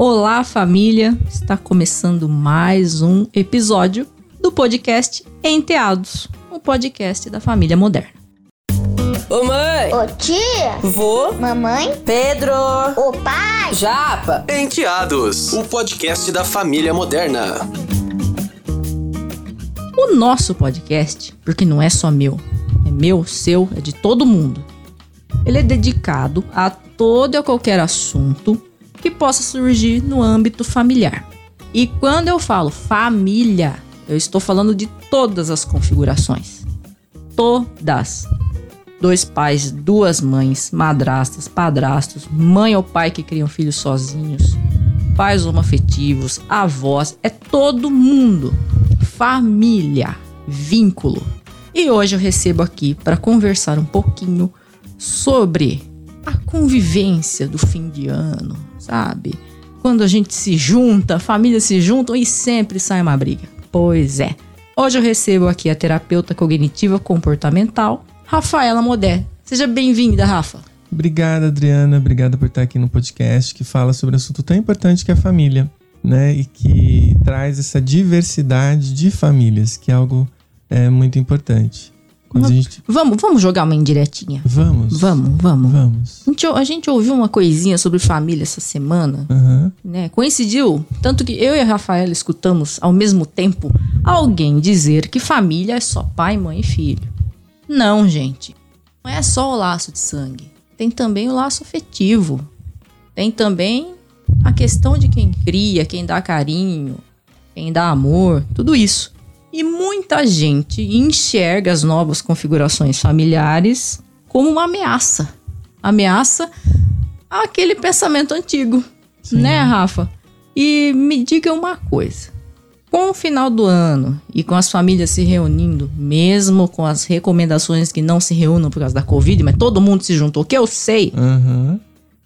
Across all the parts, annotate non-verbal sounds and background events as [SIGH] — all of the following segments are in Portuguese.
Olá, família! Está começando mais um episódio do podcast Enteados, um podcast da família moderna. Ô mãe! Ô tia! Vô! Mamãe! Pedro! Ô pai! Japa! Enteados, o podcast da família moderna. O nosso podcast, porque não é só meu, é meu, seu, é de todo mundo. Ele é dedicado a todo e a qualquer assunto que possa surgir no âmbito familiar. E quando eu falo família, eu estou falando de todas as configurações. Todas. Dois pais, duas mães, madrastas, padrastos, mãe ou pai que criam filhos sozinhos, pais homoafetivos, avós, é todo mundo. Família, vínculo. E hoje eu recebo aqui para conversar um pouquinho sobre convivência do fim de ano, sabe? Quando a gente se junta, a família se juntam e sempre sai uma briga. Pois é. Hoje eu recebo aqui a terapeuta cognitiva comportamental, Rafaela Modé. Seja bem-vinda, Rafa. Obrigada, Adriana. Obrigada por estar aqui no podcast que fala sobre um assunto tão importante que é a família, né? E que traz essa diversidade de famílias, que é algo é, muito importante. A gente... Vamos, vamos jogar uma indiretinha? Vamos. Vamos, vamos. Vamos. A gente, a gente ouviu uma coisinha sobre família essa semana, Aham. né? Coincidiu, tanto que eu e a Rafaela escutamos ao mesmo tempo alguém dizer que família é só pai, mãe e filho. Não, gente. Não é só o laço de sangue. Tem também o laço afetivo. Tem também a questão de quem cria, quem dá carinho, quem dá amor, tudo isso. E muita gente enxerga as novas configurações familiares como uma ameaça. Ameaça àquele pensamento antigo, né, Rafa? E me diga uma coisa. Com o final do ano e com as famílias se reunindo, mesmo com as recomendações que não se reúnam por causa da Covid, mas todo mundo se juntou, que eu sei, Aham.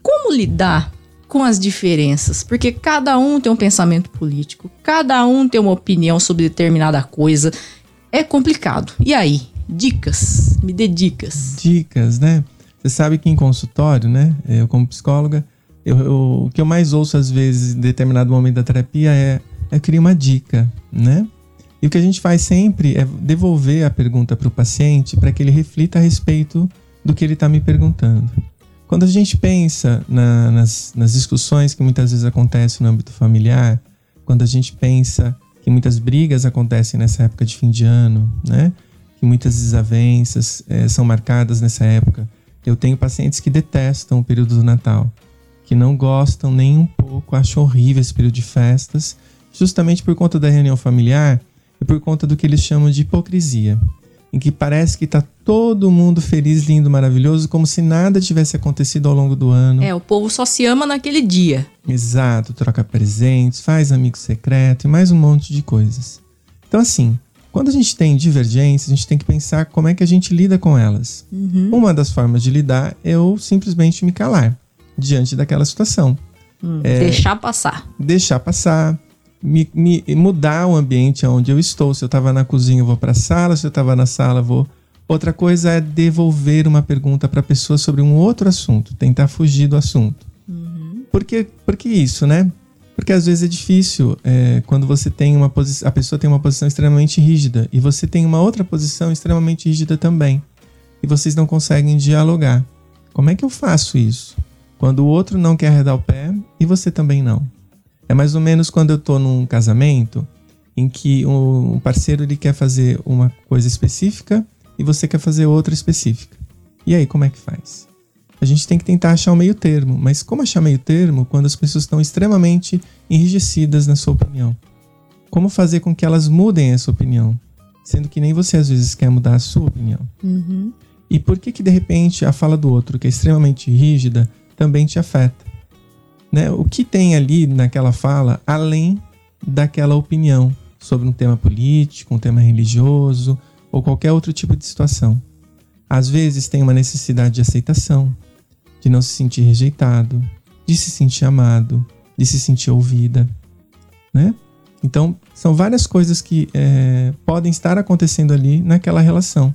como lidar com as diferenças? Porque cada um tem um pensamento político, cada um tem uma opinião sobre determinada coisa. É complicado. E aí? Dicas? Me dê dicas. Dicas, né? Você sabe que em consultório, né? Eu, como psicóloga, eu, eu- o que eu mais ouço às vezes em determinado momento da terapia é eu queria uma dica, né? E o que a gente faz sempre é devolver a pergunta para o paciente para que ele reflita a respeito do que ele está me perguntando. Quando a gente pensa na- nas, nas discussões que muitas vezes acontecem no âmbito familiar, quando a gente pensa que muitas brigas acontecem nessa época de fim de ano, né? Que muitas desavenças eh, são marcadas nessa época. Eu tenho pacientes que detestam o período do Natal, que não gostam nem um pouco, acham horrível esse período de festas, justamente por conta da reunião familiar e por conta do que eles chamam de hipocrisia, em que parece que está todo mundo feliz, lindo, maravilhoso, como se nada tivesse acontecido ao longo do ano. É, o povo só se ama naquele dia. Exato, troca presentes, faz amigo secreto e mais um monte de coisas. Então, assim, quando a gente tem divergências, a gente tem que pensar como é que a gente lida com elas. Uma das formas de lidar é eu simplesmente me calar diante daquela situação. Deixar passar. Deixar passar, me, me- mudar o ambiente onde eu estou. Se eu estava na cozinha, eu vou para a sala. Se eu estava na sala, eu vou. Outra coisa é devolver uma pergunta para a pessoa sobre um outro assunto, tentar fugir do assunto. Por que, por que isso, né? Porque às vezes é difícil é, quando você tem uma posição, a pessoa tem uma posição extremamente rígida e você tem uma outra posição extremamente rígida também. E vocês não conseguem dialogar. Como é que eu faço isso? Quando o outro não quer arredar o pé e você também não. É mais ou menos quando eu tô num casamento em que um parceiro ele quer fazer uma coisa específica e você quer fazer outra específica. E aí, como é que faz? A gente tem que tentar achar o meio termo, mas como achar meio termo quando as pessoas estão extremamente enrijecidas na sua opinião? Como fazer com que elas mudem essa opinião, sendo que nem você às vezes quer mudar a sua opinião? E por que que de repente a fala do outro, que é extremamente rígida, também te afeta? Né? O que tem ali naquela fala além daquela opinião sobre um tema político, um tema religioso ou qualquer outro tipo de situação? Às vezes tem uma necessidade de aceitação, de não se sentir rejeitado, de se sentir amado, de se sentir ouvida, né? Então, são várias coisas que é, podem estar acontecendo ali naquela relação.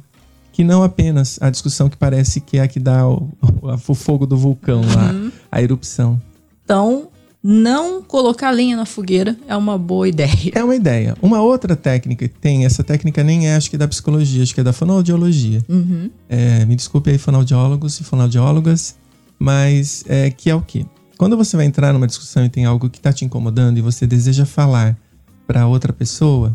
Que não apenas a discussão que parece que é a que dá o, o- o fogo do vulcão lá, a erupção. Então, não colocar lenha na fogueira é uma boa ideia. É uma ideia. Uma outra técnica que tem, essa técnica nem é, acho que da psicologia, acho que é da fonoaudiologia. Uhum. É, me desculpe aí, fonoaudiólogos e fonoaudiólogas, mas é, que é o quê? Quando você vai entrar numa discussão e tem algo que está te incomodando e você deseja falar para outra pessoa,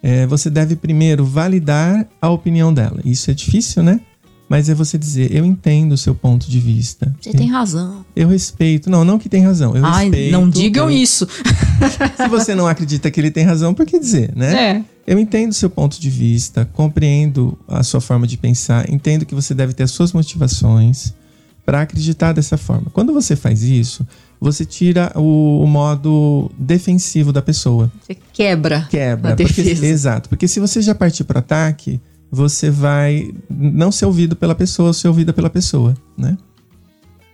é, você deve primeiro validar a opinião dela. Isso é difícil, né? Mas é você dizer, eu entendo o seu ponto de vista. Você tem razão. Eu respeito. Não, não que tem razão. Eu Ai, respeito. não digam eu- isso. [LAUGHS] Se você não acredita que ele tem razão, por que dizer, né? É. Eu entendo o seu ponto de vista, compreendo a sua forma de pensar, entendo que você deve ter as suas motivações para acreditar dessa forma. Quando você faz isso, você tira o, o modo defensivo da pessoa. Você quebra. Quebra. A Porque, defesa. exato. Porque se você já partir para ataque, você vai não ser ouvido pela pessoa, ser ouvida pela pessoa, né?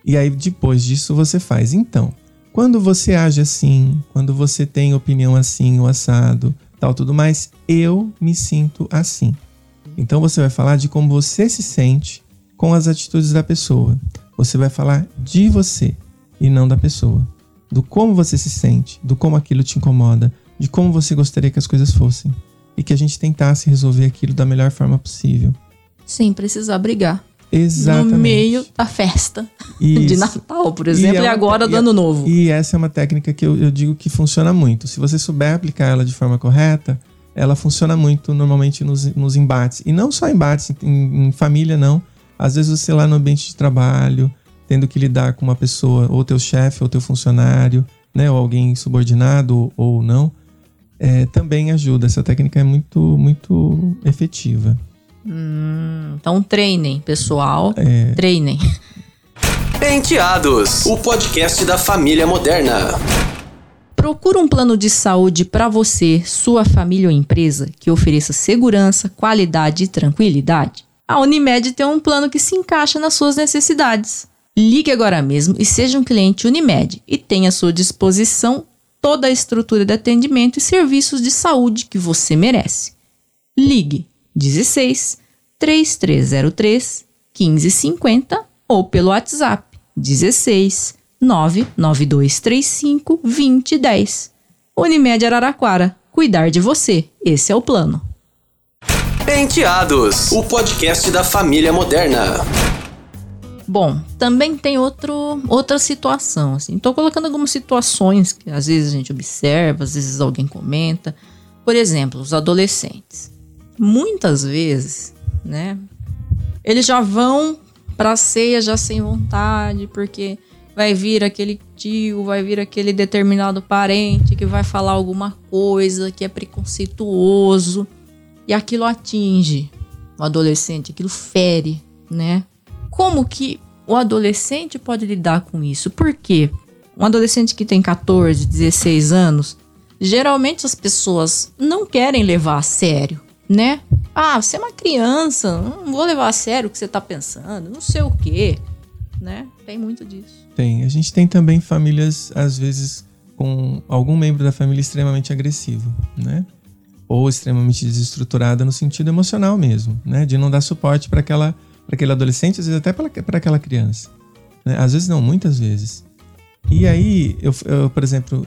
E aí depois disso você faz. Então, quando você age assim, quando você tem opinião assim, o assado, tal, tudo mais, eu me sinto assim. Então você vai falar de como você se sente com as atitudes da pessoa. Você vai falar de você e não da pessoa. Do como você se sente, do como aquilo te incomoda, de como você gostaria que as coisas fossem. E que a gente tentasse resolver aquilo da melhor forma possível. Sem precisar brigar. Exatamente. No meio da festa de Isso. Natal, por exemplo, e, é uma agora do e- Ano Novo. E essa é uma técnica que eu, eu digo que funciona muito. Se você souber aplicar ela de forma correta, ela funciona muito normalmente nos, nos embates. E não só embates em, em família, não. Às vezes você lá no ambiente de trabalho, tendo que lidar com uma pessoa, ou teu chefe, ou teu funcionário, né? Ou alguém subordinado ou não, é, também ajuda. Essa técnica é muito, muito efetiva. Então treinem, pessoal. É. Treinem. Penteados, o podcast da família moderna. Procura um plano de saúde para você, sua família ou empresa que ofereça segurança, qualidade e tranquilidade. A Unimed tem um plano que se encaixa nas suas necessidades. Ligue agora mesmo e seja um cliente Unimed e tenha à sua disposição toda a estrutura de atendimento e serviços de saúde que você merece. Ligue 16 3303 1550 ou pelo WhatsApp 16 99235 2010. Unimed Araraquara. Cuidar de você. Esse é o plano. Penteados, o podcast da família moderna. Bom, também tem outro, outra situação, assim. Colocando algumas situações que às vezes a gente observa, às vezes alguém comenta. Por exemplo, os adolescentes. Muitas vezes, né? Eles já vão pra ceia já sem vontade, porque vai vir aquele tio, vai vir aquele determinado parente que vai falar alguma coisa que é preconceituoso. E aquilo atinge o adolescente, aquilo fere, né? Como que o adolescente pode lidar com isso? Por quê? Um adolescente que tem 14, 16 anos, geralmente as pessoas não querem levar a sério, né? Ah, você é uma criança, não vou levar a sério o que você tá pensando, não sei o quê, né? Tem muito disso. Tem. A gente tem também famílias, às vezes, com algum membro da família extremamente agressivo, né? Ou extremamente desestruturada no sentido emocional mesmo, né? De não dar suporte para aquela, para aquele adolescente, às vezes até para aquela criança. né? Às vezes não, muitas vezes. E aí, eu, eu, por exemplo,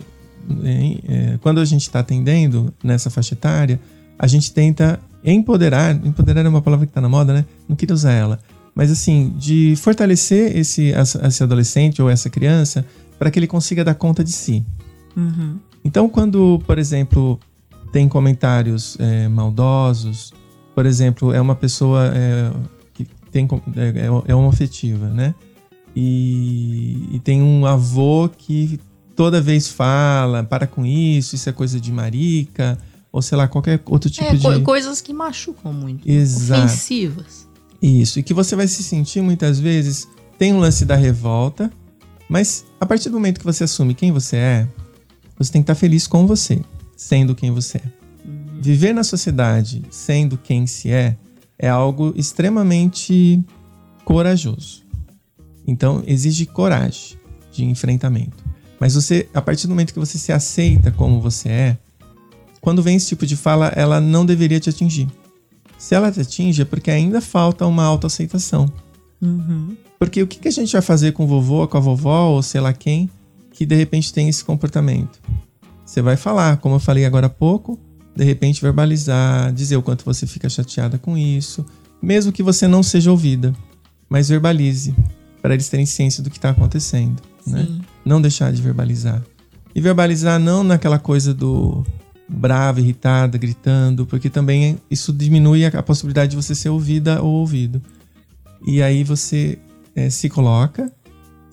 em- é, quando a gente está atendendo nessa faixa etária, a gente tenta empoderar, empoderar é uma palavra que está na moda, né? Não queria usar ela. Mas assim, de fortalecer esse, esse adolescente ou essa criança para que ele consiga dar conta de si. Então, quando, por exemplo, tem comentários é, maldosos, por exemplo, é uma pessoa é, tem, é, é, é homoafetiva, né? E, e tem um avô que toda vez fala, para com isso, isso é coisa de marica, ou sei lá, qualquer outro tipo é, de... co- coisas que machucam muito. Exato. Ofensivas. Isso, e que você vai se sentir muitas vezes. Tem um lance da revolta, mas a partir do momento que você assume quem você é, você tem que estar feliz com você, sendo quem você é. Viver na sociedade sendo quem se é é algo extremamente corajoso. Então exige coragem de enfrentamento. Mas você, a partir do momento que você se aceita como você é, quando vem esse tipo de fala, ela não deveria te atingir. Se ela te atinge, é porque ainda falta uma autoaceitação. Porque o que, que a gente vai fazer com o vovô, com a vovó, ou sei lá quem, que de repente tem esse comportamento. Você vai falar, como eu falei agora há pouco, de repente verbalizar, dizer o quanto você fica chateada com isso, mesmo que você não seja ouvida, mas verbalize para eles terem ciência do que está acontecendo, né? Não deixar de verbalizar. E verbalizar não naquela coisa do brava, irritada, gritando, porque também isso diminui a, possibilidade de você ser ouvida ou ouvido. E aí você é, se coloca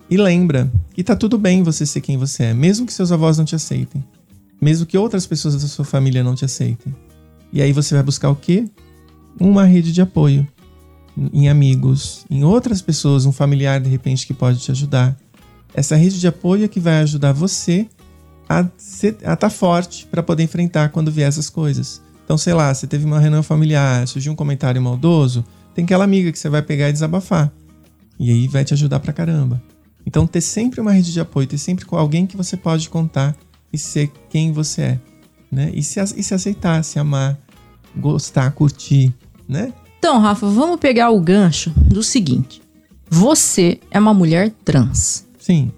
e lembra que tá tudo bem você ser quem você é, mesmo que seus avós não te aceitem, mesmo que outras pessoas da sua família não te aceitem. E aí você vai buscar o quê? Uma rede de apoio em amigos, em outras pessoas, um familiar de repente que pode te ajudar. Essa rede de apoio é que vai ajudar você a estar tá forte para poder enfrentar quando vier essas coisas. Então, sei lá, você teve uma reunião familiar, surgiu um comentário maldoso, tem aquela amiga que você vai pegar e desabafar. E aí vai te ajudar pra caramba. Então, ter sempre uma rede de apoio, ter sempre alguém que você pode contar e ser quem você é. Né? E, se, e se aceitar, se amar, gostar, curtir, né? Então, Rafa, vamos pegar o gancho do seguinte. Você é uma mulher trans. Sim.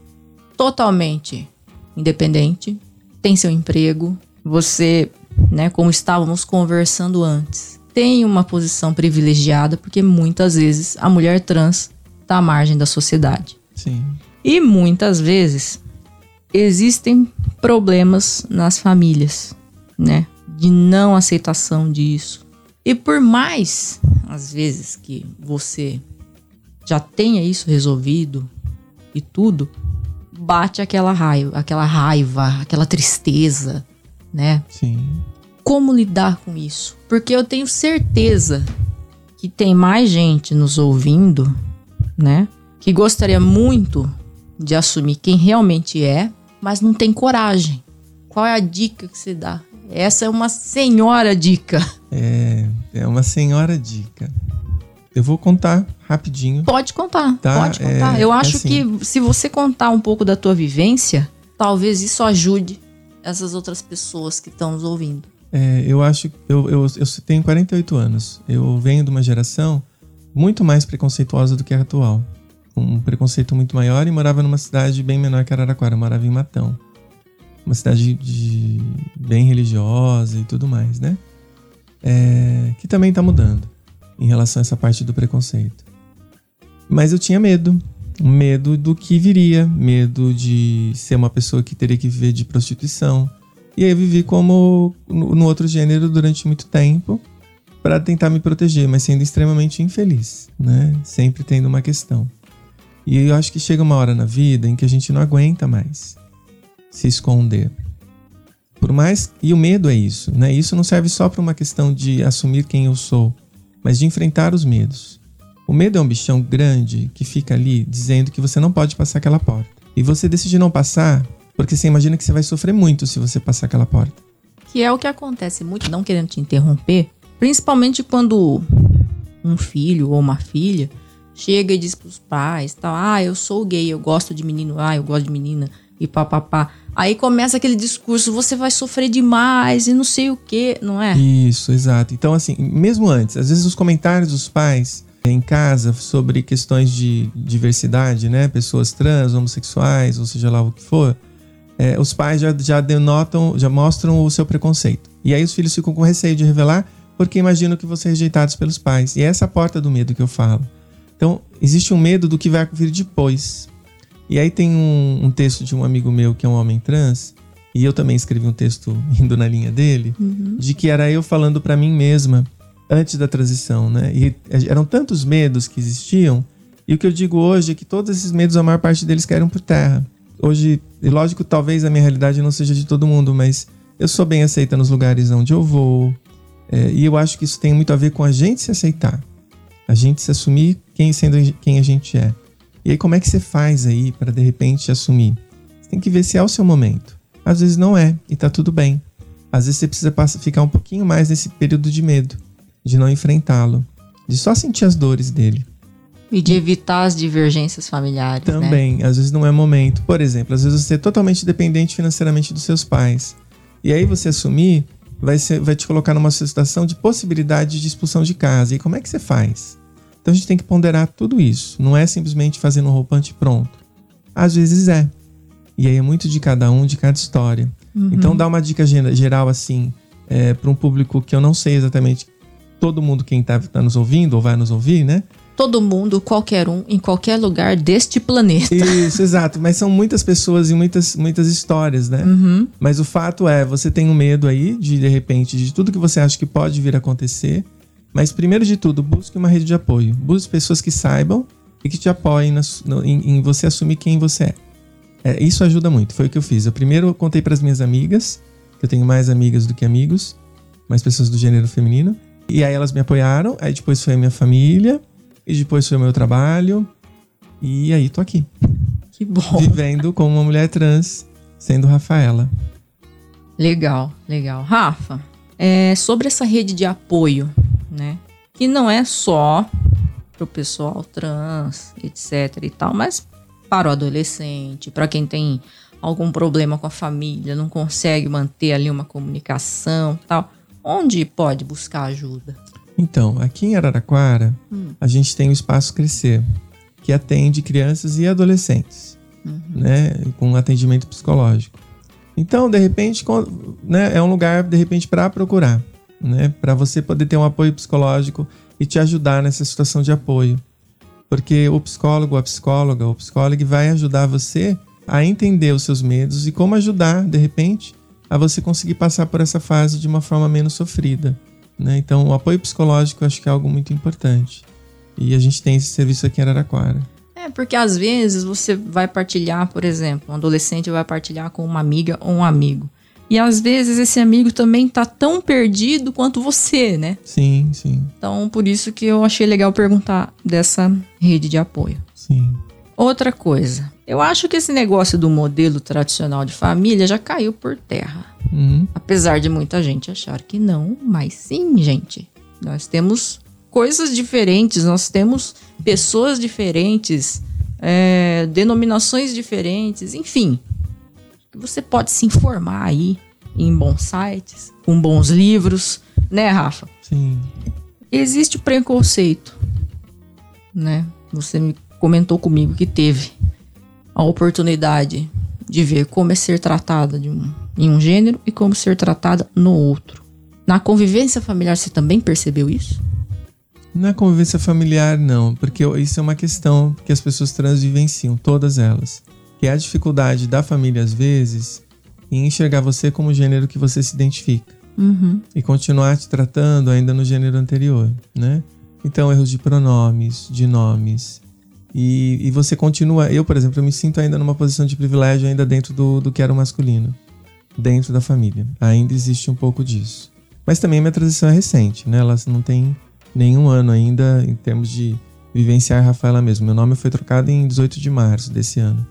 Totalmente independente, tem seu emprego, você, né, como estávamos conversando antes, tem uma posição privilegiada porque muitas vezes a mulher trans está à margem da sociedade. Sim. E muitas vezes existem problemas nas famílias, né, de não aceitação disso. E por mais às vezes que você já tenha isso resolvido e tudo, bate aquela raiva, aquela raiva, aquela tristeza, né? Sim. Como lidar com isso? Porque eu tenho certeza que tem mais gente nos ouvindo, né? Que gostaria muito de assumir quem realmente é, mas não tem coragem. Qual é a dica que você dá? Essa é uma senhora dica. É, é uma senhora dica. Eu vou contar rapidinho. Pode contar, Tá, pode contar. é, Eu acho assim. que se você contar um pouco da tua vivência, talvez isso ajude essas outras pessoas que estão nos ouvindo. É, eu acho que eu, eu, eu tenho 48 anos. Eu venho de uma geração muito mais preconceituosa do que a atual. Um preconceito muito maior e morava numa cidade bem menor que Araraquara. Eu morava em Matão. Uma cidade de, bem religiosa e tudo mais, né? É, que também tá mudando em relação a essa parte do preconceito. Mas eu tinha medo. Medo do que viria. Medo de ser uma pessoa que teria que viver de prostituição. E aí eu vivi como no, outro gênero durante muito tempo para tentar me proteger, mas sendo extremamente infeliz, né? Sempre tendo uma questão. E eu acho que chega uma hora na vida em que a gente não aguenta mais se esconder. Por mais e o medo é isso, né? Isso não serve só para uma questão de assumir quem eu sou, mas de enfrentar os medos. O medo é um bichão grande que fica ali dizendo que você não pode passar aquela porta. E você decide não passar porque você imagina que você vai sofrer muito se você passar aquela porta. Que é o que acontece muito, não querendo te interromper, principalmente quando um filho ou uma filha chega e diz pros pais, tal, ah, eu sou gay, eu gosto de menino, ah, eu gosto de menina, e papapá. Aí começa aquele discurso, você vai sofrer demais e não sei o que, não é? Isso, exato. Então, assim, mesmo antes, às vezes os comentários dos pais em casa sobre questões de diversidade, né? Pessoas trans, homossexuais, ou seja lá o que for, é, os pais já, já denotam, já mostram o seu preconceito. E aí os filhos ficam com receio de revelar porque imaginam que vão ser rejeitados pelos pais. E é essa porta do medo que eu falo. Então, existe um medo do que vai vir depois. E aí tem um, um texto de um amigo meu que é um homem trans, e eu também escrevi um texto [LAUGHS] indo na linha dele, de que era eu falando para mim mesma antes da transição, né? E eram tantos medos que existiam, e o que eu digo hoje é que todos esses medos, a maior parte deles caíram por terra. Hoje, e lógico, talvez a minha realidade não seja de todo mundo, mas eu sou bem aceita nos lugares onde eu vou, é, e eu acho que isso tem muito a ver com a gente se aceitar, a gente se assumir quem sendo quem a gente é. E aí como é que você faz aí para de repente assumir? Você tem que ver se é o seu momento. Às vezes não é e tá tudo bem. Às vezes você precisa passar, ficar um pouquinho mais nesse período de medo, de não enfrentá-lo, de só sentir as dores dele. E de evitar as divergências familiares, né? Também, às vezes não é momento. Por exemplo, às vezes você é totalmente dependente financeiramente dos seus pais. E aí você assumir vai, ser, vai te colocar numa situação de possibilidade de expulsão de casa. E como é que você faz? Então a gente tem que ponderar tudo isso. Não é simplesmente fazendo um roupante pronto. Às vezes é. E aí é muito de cada um, de cada história. Então dá uma dica geral assim, para um público que eu não sei exatamente todo mundo quem tá, tá nos ouvindo ou vai nos ouvir, né? Todo mundo, qualquer um, em qualquer lugar deste planeta. Isso, [LAUGHS] exato. Mas são muitas pessoas e muitas, muitas histórias, né? Mas o fato é, você tem um medo aí de, de repente, de tudo que você acha que pode vir a acontecer. Mas primeiro de tudo, busque uma rede de apoio. Busque pessoas que saibam e que te apoiem na no- em, em você assumir quem você é. É, Isso ajuda muito. Foi o que eu fiz. Eu primeiro contei para as minhas amigas, que eu tenho mais amigas do que amigos, mais pessoas do gênero feminino. E aí elas me apoiaram. Aí depois foi a minha família. E depois foi o meu trabalho. E aí tô aqui Que bom. vivendo como uma mulher trans, sendo Rafaela. Legal, legal. Rafa, é, sobre essa rede de apoio, né? Que não é só pro pessoal trans, etc e tal, mas para o adolescente, para quem tem algum problema com a família, não consegue manter ali uma comunicação, tal. Onde pode buscar ajuda? Então, aqui em Araraquara, a gente tem o Espaço Crescer, que atende crianças e adolescentes, né, com atendimento psicológico. Então, de repente, né, é um lugar de repente para procurar, né, para você poder ter um apoio psicológico e te ajudar nessa situação de apoio. Porque o psicólogo, a psicóloga, o psicólogo vai ajudar você a entender os seus medos e como ajudar, de repente, a você conseguir passar por essa fase de uma forma menos sofrida. né? Então, o apoio psicológico eu acho que é algo muito importante. E a gente tem esse serviço aqui em Araraquara. É, porque às vezes você vai partilhar, por exemplo, um adolescente vai partilhar com uma amiga ou um amigo. E às vezes esse amigo também tá tão perdido quanto você, né? Sim, sim, Então, por isso que eu achei legal perguntar dessa rede de apoio. sim. Outra coisa, eu acho que esse negócio do modelo tradicional de família já caiu por terra. Uhum. Apesar de muita gente achar que não, mas sim, gente. Nós temos coisas diferentes, nós temos pessoas diferentes, é, denominações diferentes, enfim. Você pode se informar aí em bons sites, com bons livros, né, Rafa? Sim. Existe o preconceito, né? Você me comentou comigo que teve a oportunidade de ver como é ser tratada de um, em um gênero e como ser tratada no outro. Na convivência familiar, você também percebeu isso? Na convivência familiar, não, porque isso é uma questão que as pessoas trans vivenciam, todas elas. Que é a dificuldade da família, às vezes, em enxergar você como o gênero que você se identifica. E continuar te tratando ainda no gênero anterior, né? Então, erros de pronomes, de nomes. E, e você continua. Eu, por exemplo, eu me sinto ainda numa posição de privilégio, ainda dentro do, do que era o masculino, dentro da família. Ainda existe um pouco disso. Mas também a minha transição é recente, né? Ela não tem nenhum ano ainda em termos de vivenciar Rafaela mesmo. Meu nome foi trocado em 18 de março desse ano.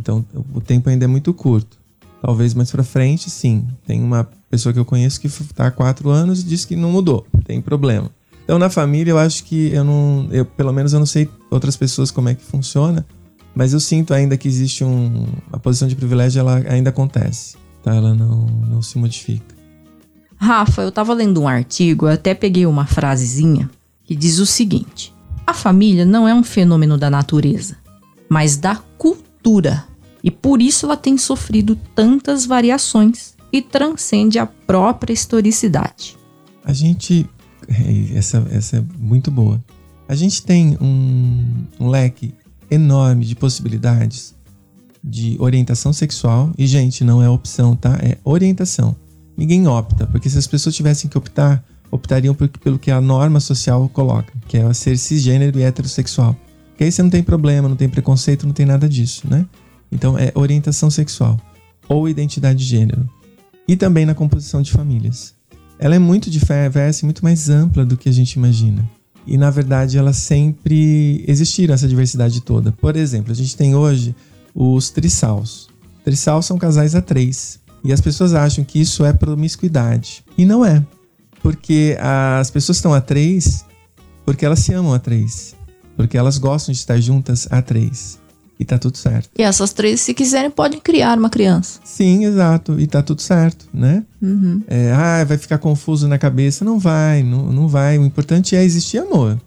Então o tempo ainda é muito curto. Talvez mais pra frente, sim. Tem uma pessoa que eu conheço que tá há quatro anos e disse que não mudou. Tem problema. Então na família eu acho que eu não. Eu, pelo menos eu não sei outras pessoas como é que funciona. Mas eu sinto ainda que existe um. A posição de privilégio ela ainda acontece. Tá? Ela não, não se modifica. Rafa, eu tava lendo um artigo, eu até peguei uma frasezinha que diz o seguinte: A família não é um fenômeno da natureza, mas da cultura. E por isso ela tem sofrido tantas variações e transcende a própria historicidade. A gente. é, Essa, essa é muito boa. A gente tem um, um leque enorme de possibilidades de orientação sexual. E, gente, não é opção, tá? É orientação. Ninguém opta, porque se as pessoas tivessem que optar, optariam por- pelo que a norma social coloca, que é ser cisgênero e heterossexual. Que aí você não tem problema, não tem preconceito, não tem nada disso, né? Então é orientação sexual ou identidade de gênero. E também na composição de famílias. Ela é muito diversa e muito mais ampla do que a gente imagina. E na verdade ela sempre existiram essa diversidade toda. Por exemplo, a gente tem hoje os trissals. Trissals são casais a três. E as pessoas acham que isso é promiscuidade. E não é. Porque as pessoas estão a três porque elas se amam a três. Porque elas gostam de estar juntas a três. E tá tudo certo. E essas três, se quiserem, podem criar uma criança. Sim, exato. E tá tudo certo, né? É, ah, vai ficar confuso na cabeça. Não vai, não, não vai. O importante é existir amor,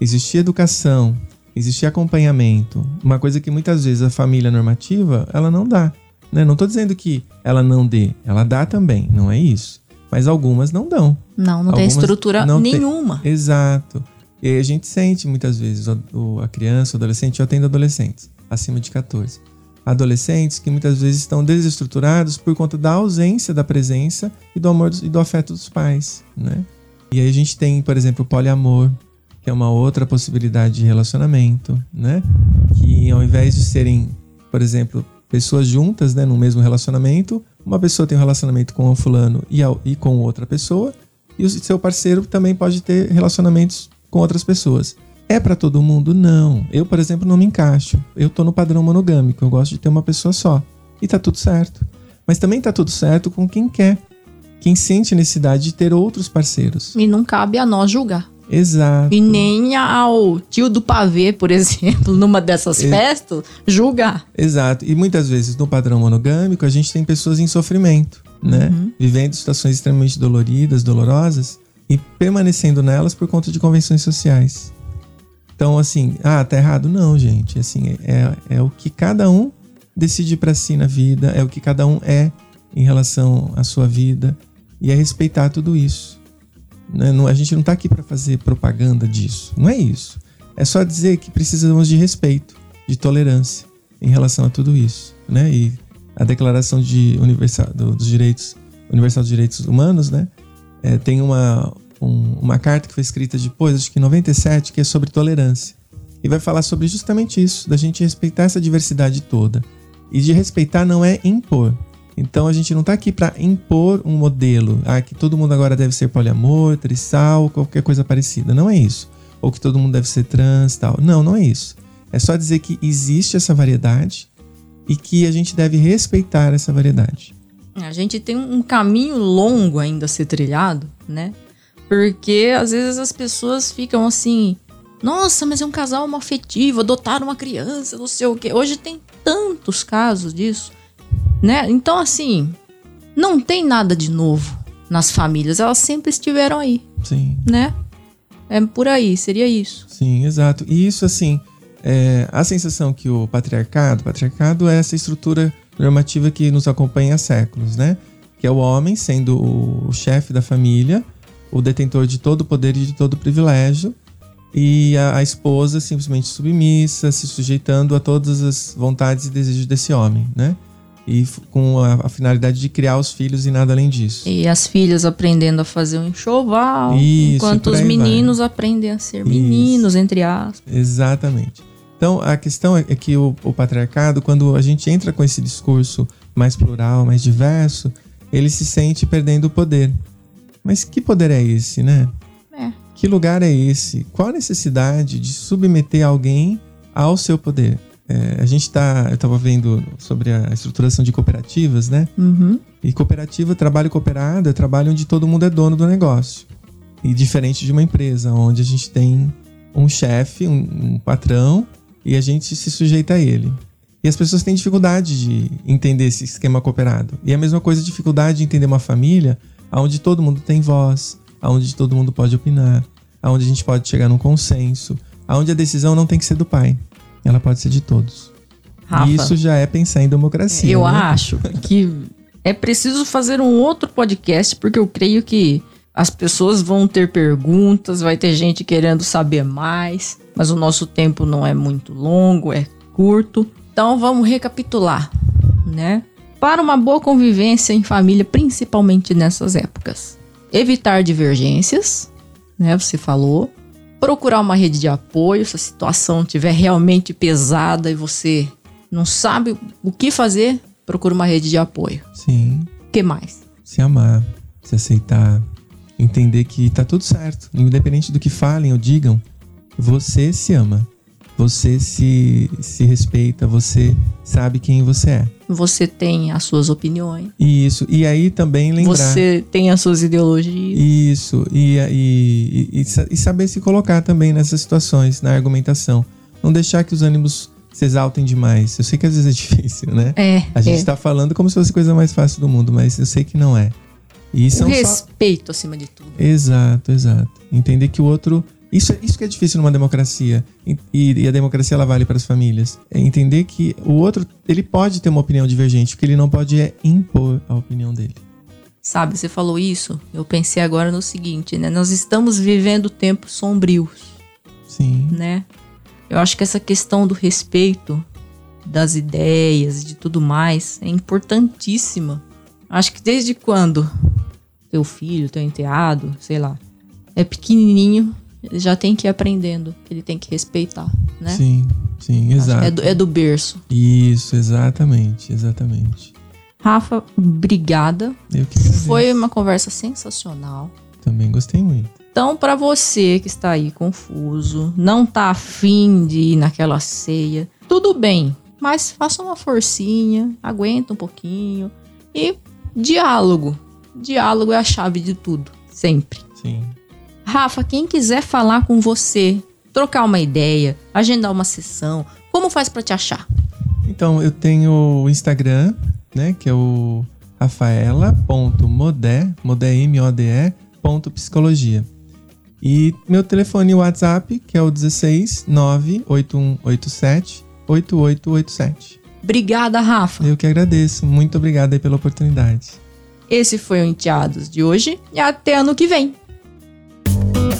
existir educação, existir acompanhamento. Uma coisa que muitas vezes a família normativa, ela não dá. Né? Não tô dizendo que ela não dê, ela dá também, não é isso. Mas algumas não dão. Não, não tem Algumas estrutura não tem- nenhuma. Exato. E a gente sente muitas vezes o, o- a criança, o adolescente, eu atendo adolescentes acima de 14. Adolescentes que muitas vezes estão desestruturados por conta da ausência da presença e do amor e do afeto dos pais, né? E aí a gente tem, por exemplo, o poliamor, que é uma outra possibilidade de relacionamento, né? Que ao invés de serem, por exemplo, pessoas juntas, né, no mesmo relacionamento, uma pessoa tem um relacionamento com o fulano e, a- e com outra pessoa, e o seu parceiro também pode ter relacionamentos com outras pessoas. É pra todo mundo? Não. Eu, por exemplo, não me encaixo. Eu tô no padrão monogâmico, eu gosto de ter uma pessoa só. E tá tudo certo. Mas também tá tudo certo com quem quer. Quem sente necessidade de ter outros parceiros. E não cabe a nós julgar. Exato. E nem ao tio do pavê, por [LAUGHS] exemplo, numa dessas festas, julgar. Exato. E muitas vezes no padrão monogâmico a gente tem pessoas em sofrimento, né? Vivendo situações extremamente doloridas, dolorosas e permanecendo nelas por conta de convenções sociais. Então, assim, ah, tá errado? Não, gente. Assim, é, é o que cada um decide pra si na vida, é o que cada um é em relação à sua vida e é respeitar tudo isso. né? Não- a gente não tá aqui pra fazer propaganda disso. Não é isso. É só dizer que precisamos de respeito, de tolerância em relação a tudo isso, né? E a Declaração de universal, do- dos Direitos Universal dos Direitos Humanos, né? É, tem uma, um- uma carta que foi escrita depois, acho que em 97, que é sobre tolerância. E vai falar sobre justamente isso, da gente respeitar essa diversidade toda. E de respeitar não é impor. Então a gente não tá aqui para impor um modelo, ah, que todo mundo agora deve ser poliamor, trissal, qualquer coisa parecida. Não é isso. Ou que todo mundo deve ser trans, tal. Não, não é isso. É só dizer que existe essa variedade e que a gente deve respeitar essa variedade. A gente tem um caminho longo ainda a ser trilhado, né? Porque às vezes as pessoas ficam assim: nossa, mas é um casal homoafetivo, adotaram uma criança, não sei o quê. Hoje tem tantos casos disso, né? Então, assim, não tem nada de novo nas famílias, elas sempre estiveram aí, Sim. né? É por aí, seria isso. Sim, exato. E isso, assim, é, a sensação que o patriarcado, patriarcado é essa estrutura normativa que nos acompanha há séculos, né? Que é o homem sendo o, o chefe da família, o detentor de todo o poder e de todo o privilégio, e a, a esposa simplesmente submissa, se sujeitando a todas as vontades e desejos desse homem, né? E com a, a finalidade de criar os filhos e nada além disso. E as filhas aprendendo a fazer um enxoval, Isso, enquanto os meninos aprendem a ser meninos, entre aspas. Exatamente. Então, a questão é é que o, o patriarcado, quando a gente entra com esse discurso mais plural, mais diverso, ele se sente perdendo o poder. Mas que poder é esse, né? É. Que lugar é esse? Qual a necessidade de submeter alguém ao seu poder? É, a gente tá. Eu estava vendo sobre a estruturação de cooperativas, né? Uhum. E cooperativa, trabalho cooperado, é trabalho onde todo mundo é dono do negócio. E diferente de uma empresa, onde a gente tem um chefe, um, um patrão, e a gente se sujeita a ele. E as pessoas têm dificuldade de entender esse esquema cooperado. E a mesma coisa, dificuldade de entender uma família onde todo mundo tem voz, onde todo mundo pode opinar, onde a gente pode chegar num consenso, onde a decisão não tem que ser do pai, ela pode ser de todos. Rafa, E isso já é pensar em democracia. eu né? acho que é preciso fazer um outro podcast, porque eu creio que as pessoas vão ter perguntas, vai ter gente querendo saber mais, mas o nosso tempo não é muito longo, é curto. Então vamos recapitular, né? Para uma boa convivência em família, principalmente nessas épocas. Evitar divergências, né? Você falou. Procurar uma rede de apoio se a situação estiver realmente pesada e você não sabe o que fazer, procura uma rede de apoio. Sim. O que mais? se amar, se aceitar, entender que tá tudo certo, independente do que falem ou digam, você se ama, você se, se respeita, você sabe quem você é. Você tem as suas opiniões, E isso, e aí também lembrar você tem as suas ideologias. isso e, e, e, e sa- saber se colocar também nessas situações, na argumentação, não deixar que os ânimos se exaltem demais. Eu sei que às vezes é [LAUGHS] difícil, né? É, A gente é. tá falando como se fosse a coisa mais fácil do mundo, mas eu sei que não é. E o são só respeito acima de tudo. Exato, exato. Entender que o outro Isso, isso que é difícil numa democracia. E, e a democracia ela vale para as famílias. É entender que o outro, ele pode ter uma opinião divergente, o que ele não pode é impor a opinião dele. Sabe, você falou isso, eu pensei agora no seguinte, né? Nós estamos vivendo tempos sombrios, Sim. né? Eu acho que essa questão do respeito das ideias e de tudo mais é importantíssima. Acho que desde quando teu filho, teu enteado, sei lá, é pequenininho, ele já tem que ir aprendendo, ele tem que respeitar, né? Sim, sim, exato. É do, é do berço. Isso, exatamente, exatamente. Rafa, obrigada. Eu que agradeço. Foi uma conversa sensacional. Também gostei muito. Então, para você que está aí confuso, não tá afim de ir naquela ceia, tudo bem, mas faça uma forcinha, aguenta um pouquinho e diálogo. Diálogo é a chave de tudo, sempre. Sim. Rafa, quem quiser falar com você, trocar uma ideia, agendar uma sessão, como faz para te achar? Então, eu tenho o Instagram, né, que é o rafaela.modé, modé M-O-D-E, ponto psicologia. E meu telefone WhatsApp, que é o 16 98187 8887. Obrigada, Rafa. Eu que agradeço. Muito obrigado aí pela oportunidade. Esse foi o Enteados de hoje e até ano que vem.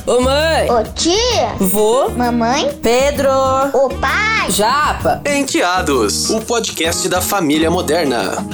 Ô mãe, Ô tia, vô, mamãe, Pedro, ô pai. Japa. Enteados, o podcast da família moderna.